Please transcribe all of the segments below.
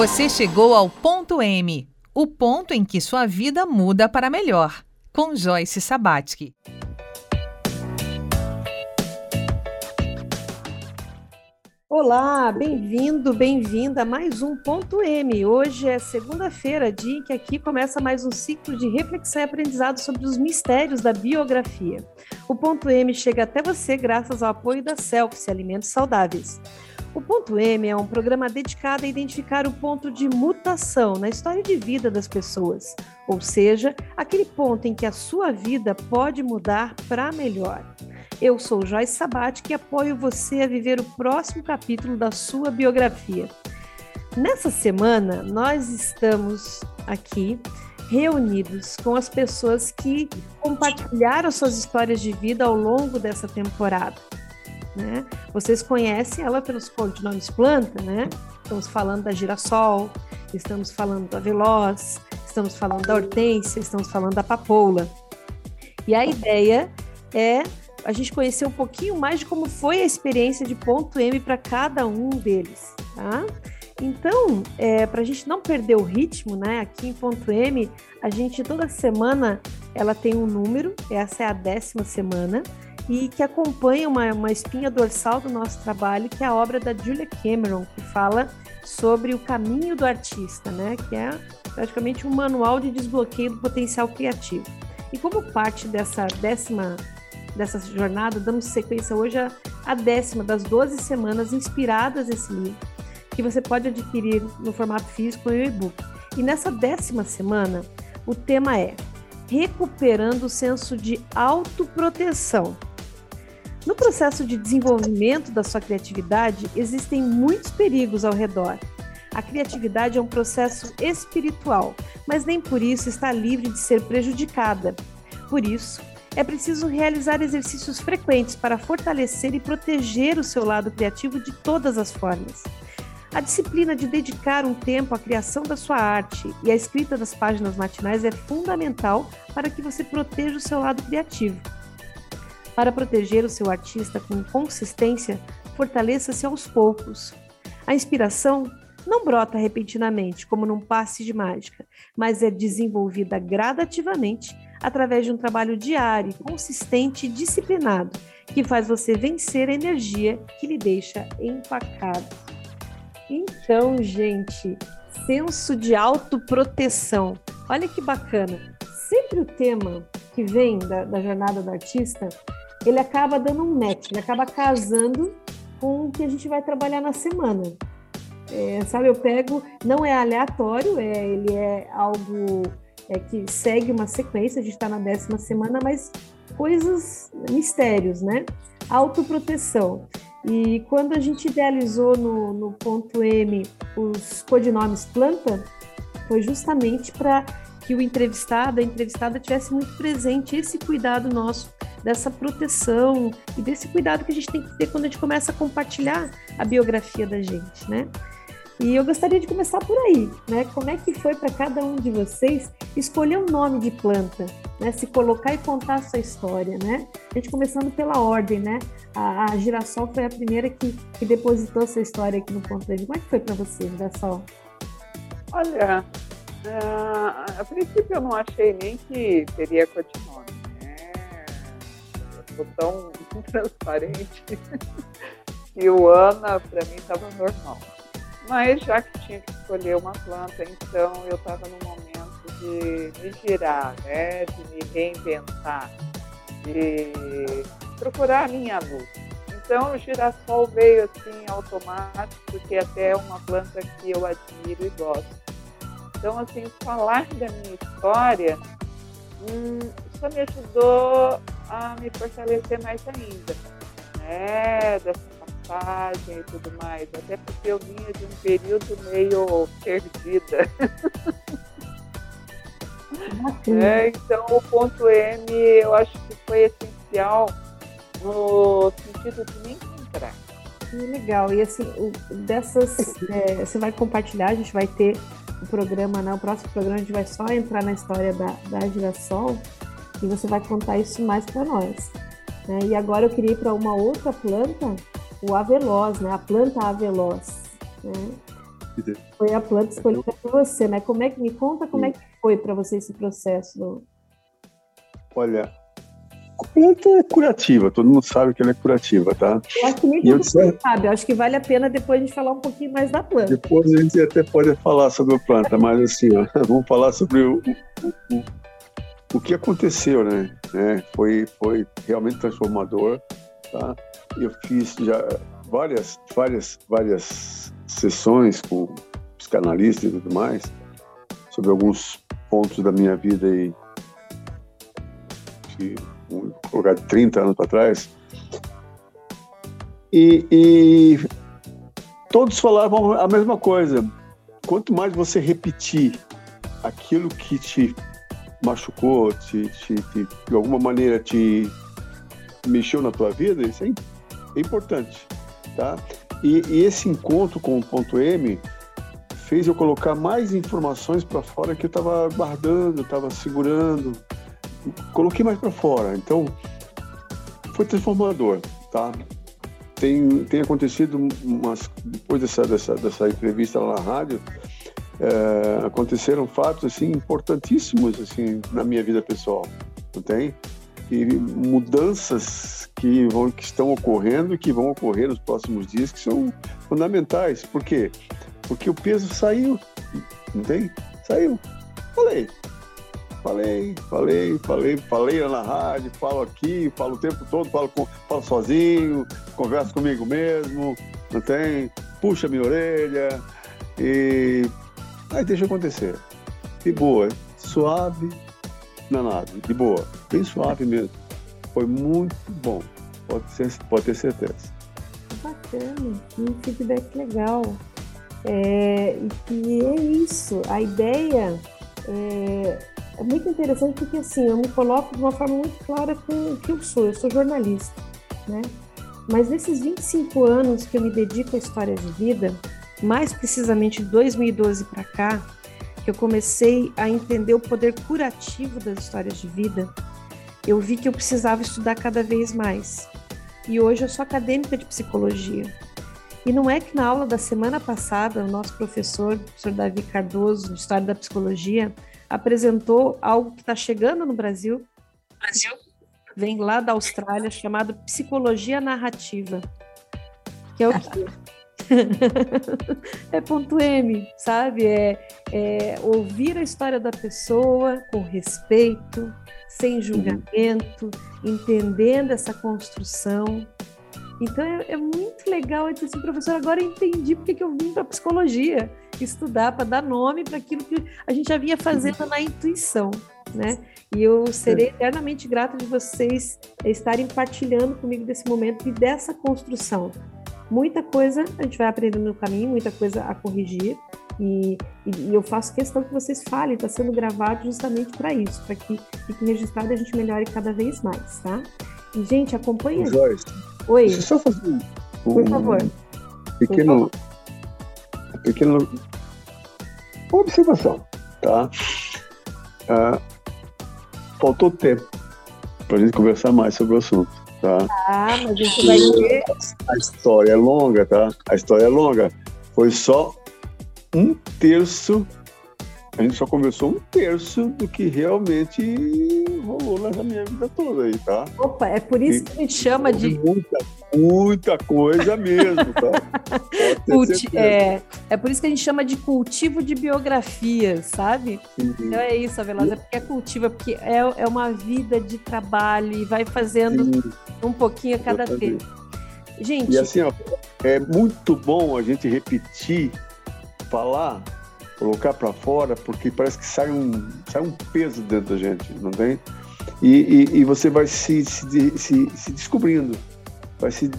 Você chegou ao ponto M, o ponto em que sua vida muda para melhor, com Joyce Sabatsky. Olá, bem-vindo, bem-vinda a mais um Ponto M. Hoje é segunda-feira, dia em que aqui começa mais um ciclo de reflexão e aprendizado sobre os mistérios da biografia. O Ponto M chega até você graças ao apoio da Selfie Alimentos Saudáveis. O Ponto M é um programa dedicado a identificar o ponto de mutação na história de vida das pessoas, ou seja, aquele ponto em que a sua vida pode mudar para melhor. Eu sou Joyce Sabat e apoio você a viver o próximo capítulo da sua biografia. Nessa semana, nós estamos aqui reunidos com as pessoas que compartilharam suas histórias de vida ao longo dessa temporada. Né? Vocês conhecem ela pelos codinomes planta, né? Estamos falando da girassol, estamos falando da veloz, estamos falando da hortência, estamos falando da papoula. E a ideia é a gente conhecer um pouquinho mais de como foi a experiência de ponto M para cada um deles, tá? Então, é, para a gente não perder o ritmo, né? Aqui em ponto M, a gente toda semana ela tem um número, essa é a décima semana, e que acompanha uma, uma espinha dorsal do nosso trabalho, que é a obra da Julia Cameron, que fala sobre o caminho do artista, né? Que é praticamente um manual de desbloqueio do potencial criativo. E como parte dessa décima dessa jornada, damos sequência hoje à, à décima das 12 semanas inspiradas nesse livro, que você pode adquirir no formato físico e e-book. E nessa décima semana, o tema é Recuperando o senso de autoproteção. No processo de desenvolvimento da sua criatividade, existem muitos perigos ao redor. A criatividade é um processo espiritual, mas nem por isso está livre de ser prejudicada. Por isso, é preciso realizar exercícios frequentes para fortalecer e proteger o seu lado criativo de todas as formas. A disciplina de dedicar um tempo à criação da sua arte e à escrita das páginas matinais é fundamental para que você proteja o seu lado criativo. Para proteger o seu artista com consistência, fortaleça-se aos poucos. A inspiração não brota repentinamente, como num passe de mágica, mas é desenvolvida gradativamente através de um trabalho diário, consistente e disciplinado, que faz você vencer a energia que lhe deixa empacado. Então, gente, senso de autoproteção. Olha que bacana. Sempre o tema que vem da, da jornada do artista, ele acaba dando um match, ele acaba casando com o que a gente vai trabalhar na semana. É, sabe, eu pego, não é aleatório, é, ele é algo é, que segue uma sequência, a gente está na décima semana, mas coisas, mistérios, né? Autoproteção. E quando a gente idealizou no, no ponto M os codinomes planta, foi justamente para que o entrevistado, a entrevistada tivesse muito presente esse cuidado nosso, dessa proteção e desse cuidado que a gente tem que ter quando a gente começa a compartilhar a biografia da gente, né? E eu gostaria de começar por aí, né? Como é que foi para cada um de vocês escolher um nome de planta, né? Se colocar e contar a sua história, né? A gente começando pela ordem, né? A, a Girassol foi a primeira que, que depositou essa história aqui no ponto Como é que foi para você, Girassol? Olha, uh, a princípio eu não achei nem que teria codinome, sou tão transparente que o Ana, para mim, estava normal. Mas já que tinha que escolher uma planta, então eu estava no momento de me girar, né? de me reinventar, de procurar a minha luz. Então o girassol veio assim automático, até é uma planta que eu admiro e gosto. Então, assim, falar da minha história hum, só me ajudou me fortalecer mais ainda, né? Dessa passagem e tudo mais, até porque eu vinha de um período meio perdida. é, então o ponto M eu acho que foi essencial no sentido de me encontrar. Que legal. E assim, dessas. É, você vai compartilhar, a gente vai ter o programa, né? O próximo programa a gente vai só entrar na história da, da girassol e você vai contar isso mais para nós. Né? E agora eu queria ir para uma outra planta o aveloz, né? A planta aveloz, né? Foi a planta escolhida por você, né? Como é que me conta como é que foi para você esse processo? Olha, a planta é curativa, todo mundo sabe que ela é curativa, tá? Eu acho que nem todo mundo sabe, eu acho que vale a pena depois a gente falar um pouquinho mais da planta. Depois a gente até pode falar sobre a planta, mas assim, ó, vamos falar sobre o, o, o, que aconteceu, né? É, foi, foi realmente transformador, tá? Eu fiz já várias, várias, várias sessões com psicanalistas e tudo mais sobre alguns pontos da minha vida aí de um de 30 anos para trás e, e todos falavam a mesma coisa quanto mais você repetir aquilo que te machucou, te, te, te, de alguma maneira te mexeu na tua vida, isso é, é importante, tá? E, e, esse encontro com o ponto M fez eu colocar mais informações para fora que eu estava guardando, estava segurando, coloquei mais para fora. Então foi transformador, tá? Tem, tem acontecido umas depois dessa, dessa, dessa entrevista lá na rádio, é, aconteceram fatos assim importantíssimos assim na minha vida pessoal, não tem? E mudanças que vão que estão ocorrendo e que vão ocorrer nos próximos dias que são fundamentais. Por quê? Porque o peso saiu, não tem? Saiu. Falei, falei, falei, falei, falei na rádio, falo aqui, falo o tempo todo, falo, falo sozinho, converso comigo mesmo, não tem? Puxa minha orelha e Aí deixa acontecer. De boa, suave, não nada, de boa, bem suave mesmo. Foi muito bom, pode, ser, pode ter certeza. Bacana, um feedback legal. É, e é isso, a ideia é, é, muito interessante porque assim, eu me coloco de uma forma muito clara com o que eu sou, eu sou jornalista, né? Mas nesses 25 anos que eu me dedico à história de vida, mais precisamente de 2012 para cá, que eu comecei a entender o poder curativo das histórias de vida, eu vi que eu precisava estudar cada vez mais. E hoje eu sou acadêmica de psicologia. E não é que na aula da semana passada, o nosso professor, o professor Davi Cardoso, de História da Psicologia, apresentou algo que está chegando no Brasil. Brasil? Vem lá da Austrália, chamado Psicologia Narrativa. Que é o quê? é ponto M, sabe? É, é ouvir a história da pessoa com respeito, sem julgamento, entendendo essa construção. Então é, é muito legal eu assim, professor, agora eu entendi porque que eu vim para psicologia estudar, para dar nome para aquilo que a gente já vinha fazendo na intuição, né? E eu serei eternamente grata de vocês estarem partilhando comigo desse momento e dessa construção muita coisa a gente vai aprendendo no caminho, muita coisa a corrigir. E, e, eu faço questão que vocês falem, está sendo gravado justamente para isso, para que fique registrado e a gente melhore cada vez mais, tá? E, gente, acompanha. Oi. Deixa eu só fazer um, Por favor. Pequeno, pequeno, uma observação, tá? Ah, faltou tempo para a gente conversar mais sobre o assunto. Tá? Ah, mas vai. A história é longa, tá? A história é longa. Foi só um terço a gente só conversou um terço do que realmente rolou nessa minha vida toda aí, tá? Opa, é por isso e, que a gente chama de. Muita, muita coisa mesmo, tá? Culti é, é por isso que a gente chama de cultivo de biografias, sabe? Uhum. Então é isso, Avelosa, é porque é cultivo, é porque é, é uma vida de trabalho e vai fazendo Sim. um pouquinho a cada tempo. Gente. E assim, ó, é muito bom a gente repetir, falar colocar para fora, porque parece que sai um, sai um peso dentro da gente, não tem? E, e, e você vai se, se, se, se, descobrindo, vai se,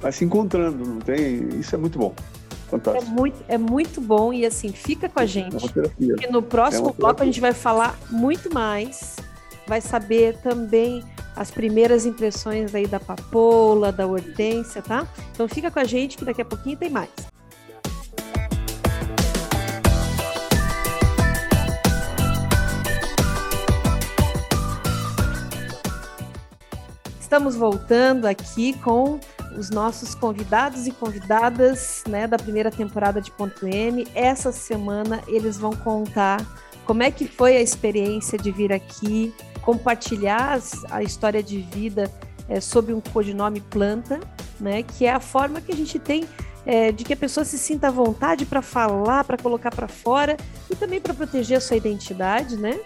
vai se encontrando, não tem? Isso é muito bom. Fantástico. É muito, é muito bom e assim, fica com a gente. É no próximo é bloco a gente vai falar muito mais, vai saber também as primeiras impressões aí da papoula, da hortência, tá? Então fica com a gente que daqui a pouquinho tem mais. Estamos voltando aqui com os nossos convidados e convidadas né, da primeira temporada de Ponto M. Essa semana eles vão contar como é que foi a experiência de vir aqui, compartilhar a história de vida é, sob um codinome planta, né, que é a forma que a gente tem é, de que a pessoa se sinta à vontade para falar, para colocar para fora e também para proteger a sua identidade, né?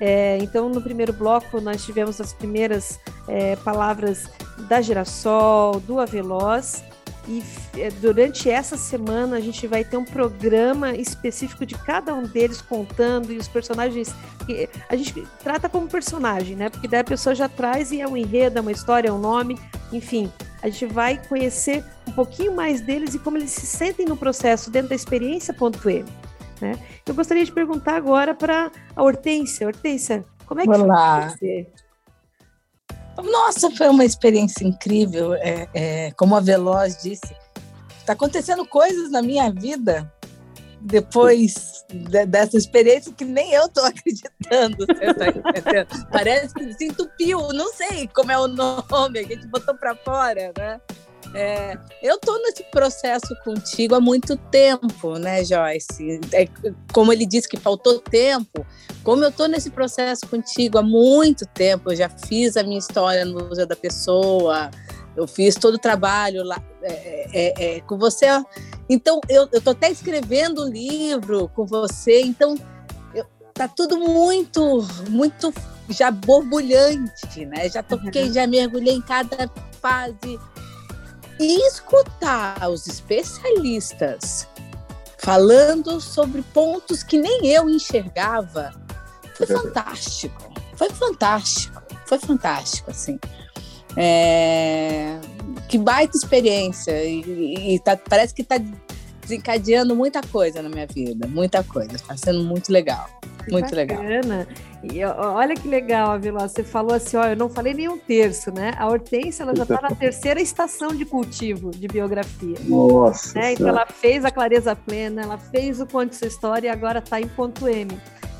É, então, no primeiro bloco, nós tivemos as primeiras é, palavras da Girassol, do Aveloz, e é, durante essa semana a gente vai ter um programa específico de cada um deles contando e os personagens que a gente trata como personagem, né? Porque daí a pessoa já traz e é um enredo, é uma história, é um nome, enfim. A gente vai conhecer um pouquinho mais deles e como eles se sentem no processo dentro da experiência.m. Né? Eu gostaria de perguntar agora para a Hortência. Hortência, como é que Olá. foi você? Nossa, foi uma experiência incrível. É, é, como a Veloz disse, está acontecendo coisas na minha vida depois de, dessa experiência que nem eu estou acreditando. Tá Parece que se entupiu, não sei como é o nome, a gente botou para fora, né? É, eu estou nesse processo contigo há muito tempo, né, Joyce? É, como ele disse que faltou tempo, como eu estou nesse processo contigo há muito tempo, eu já fiz a minha história no Museu da Pessoa, eu fiz todo o trabalho lá é, é, é com você. Então, eu estou até escrevendo um livro com você, então eu, tá tudo muito, muito já borbulhante, né? Já toquei, já mergulhei em cada fase e escutar os especialistas falando sobre pontos que nem eu enxergava foi fantástico. Foi fantástico. Foi fantástico, assim. É... Que baita experiência. E, e tá, parece que está desencadeando muita coisa na minha vida. Muita coisa. Está sendo muito legal. Muito legal. E olha que legal, Vila. Você falou assim, ó, eu não falei nem um terço, né? A Hortência ela já está na terceira estação de cultivo de biografia. Nossa. Né? Então ela fez a clareza plena, ela fez o Conte Sua História e agora está em ponto M.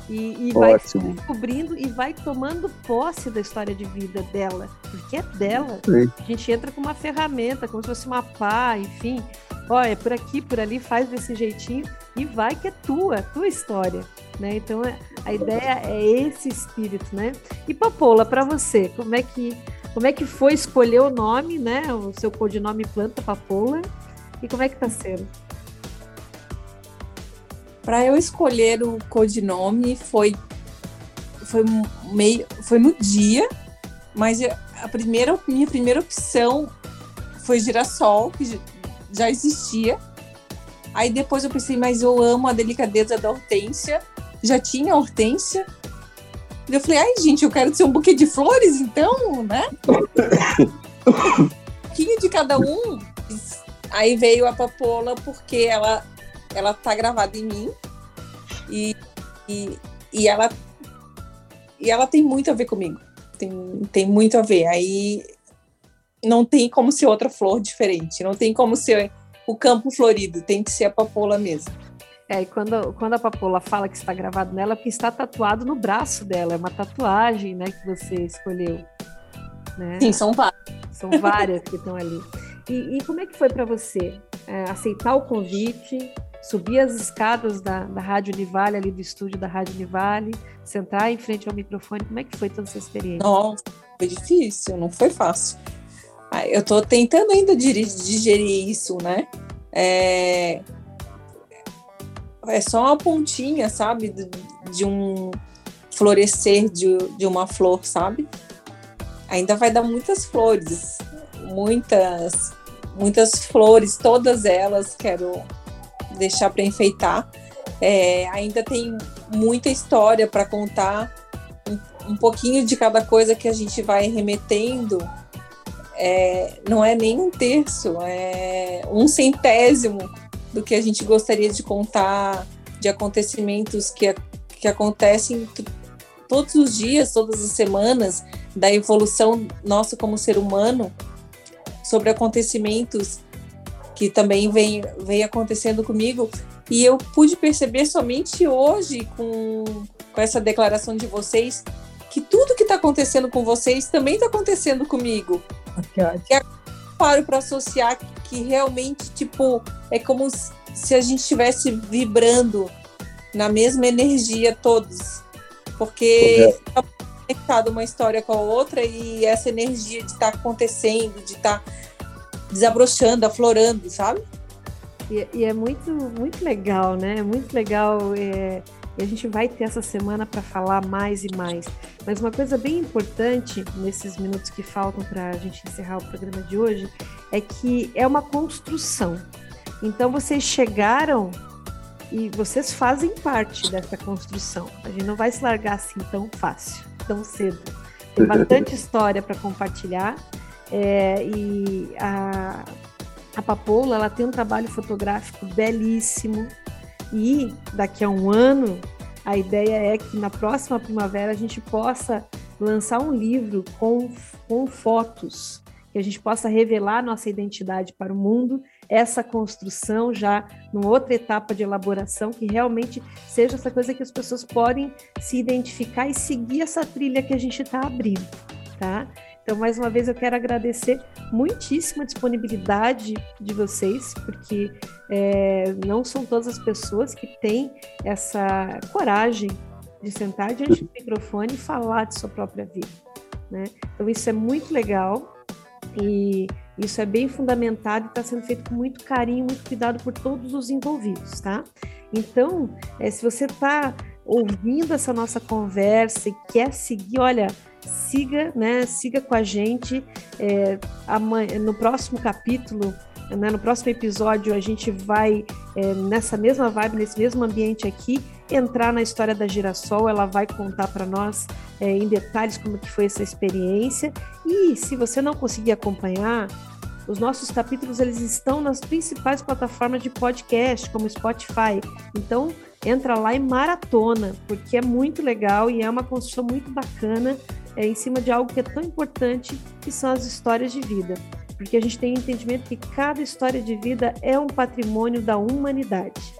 E, e vai descobrindo e vai tomando posse da história de vida dela, porque é dela. Sim. A gente entra com uma ferramenta, como se fosse uma pá, enfim. Olha, por aqui, por ali, faz desse jeitinho e vai que é tua, tua história. Né? Então é, a ideia é esse espírito, né? E Papola, para você, como é que como é que foi escolher o nome, né? O seu codinome Planta Papola e como é que está sendo? Para eu escolher o codinome foi foi meio foi no dia, mas a primeira minha primeira opção foi girassol, que já existia. Aí depois eu pensei, mas eu amo a delicadeza da hortência. Já tinha hortência. E eu falei, ai gente, eu quero ser um buquê de flores, então, né? um pouquinho de cada um. Aí veio a papola porque ela ela tá gravada em mim e, e, e ela e ela tem muito a ver comigo. Tem, tem muito a ver. Aí não tem como ser outra flor diferente. Não tem como ser o campo florido. Tem que ser a papoula mesmo. É, e quando, quando a papoula fala que está gravado nela, é porque está tatuado no braço dela. É uma tatuagem, né, que você escolheu. Né? Sim, são várias. São várias que estão ali. E, e, como é que foi para você é, aceitar o convite, subir as escadas da, da Rádio Univale, ali do estúdio da Rádio Univale, sentar em frente ao microfone? Como é que foi toda essa experiência? Nossa, foi difícil, não foi fácil. Ah, eu estou tentando ainda digerir isso, né? É, é só uma pontinha, sabe? De, um florescer de, de uma flor, sabe? Ainda vai dar muitas flores, muitas, muitas flores, todas elas quero deixar para enfeitar. É, ainda tem muita história para contar, um, um pouquinho de cada coisa que a gente vai remetendo é, não é nem um terço, é um centésimo do que a gente gostaria de contar de acontecimentos que, que acontecem todos os dias, todas as semanas, da evolução nossa como ser humano, sobre acontecimentos que também vem, vem acontecendo comigo. E eu pude perceber somente hoje, com, com essa declaração de vocês, que tudo que está acontecendo com vocês também está acontecendo comigo. Que, paro para associar que realmente, tipo, é como se a gente estivesse vibrando na mesma energia todos. Porque está conectado uma história com a outra e essa energia de estar tá acontecendo, de estar tá desabrochando, aflorando, sabe? E, e, é muito, muito legal, né? É muito legal. É, e a gente vai ter essa semana para falar mais e mais. Mas uma coisa bem importante nesses minutos que faltam para a gente encerrar o programa de hoje é que é uma construção. Então vocês chegaram e vocês fazem parte dessa construção. A gente não vai se largar assim tão fácil, tão cedo. Tem bastante história para compartilhar. É, e a, a Papoula ela tem um trabalho fotográfico belíssimo. E daqui a um ano, a ideia é que na próxima primavera a gente possa lançar um livro com, com fotos, que a gente possa revelar nossa identidade para o mundo, essa construção já numa outra etapa de elaboração, que realmente seja essa coisa que as pessoas podem se identificar e seguir essa trilha que a gente está abrindo, tá? Então, mais uma vez, eu quero agradecer muitíssima disponibilidade de vocês, porque é, não são todas as pessoas que têm essa coragem de sentar diante do microfone e falar de sua própria vida. Né? Então, isso é muito legal e isso é bem fundamentado e está sendo feito com muito carinho, muito cuidado por todos os envolvidos, tá? Então, é, se você está ouvindo essa nossa conversa e quer seguir, olha, siga, né? Siga com a gente. É, amanhã, no próximo capítulo, né, no próximo episódio, a gente vai é, nessa mesma vibe, nesse mesmo ambiente aqui, entrar na história da Girassol. Ela vai contar para nós é, em detalhes como que foi essa experiência. E se você não conseguir acompanhar, os nossos capítulos eles estão nas principais plataformas de podcast, como Spotify. Então, entra lá e maratona, porque é muito legal e é uma construção muito bacana é, em cima de algo que é tão importante, que são as histórias de vida. Porque a gente tem entendimento que cada história de vida é um patrimônio da humanidade.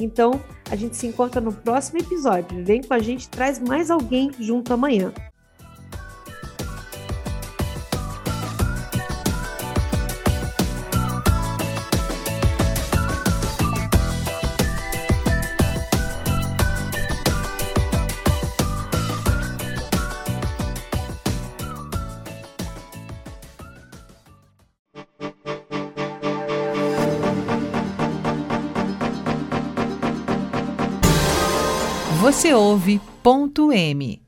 Então, a gente se encontra no próximo episódio. Vem com a gente, traz mais alguém junto amanhã. Você ouve ponto M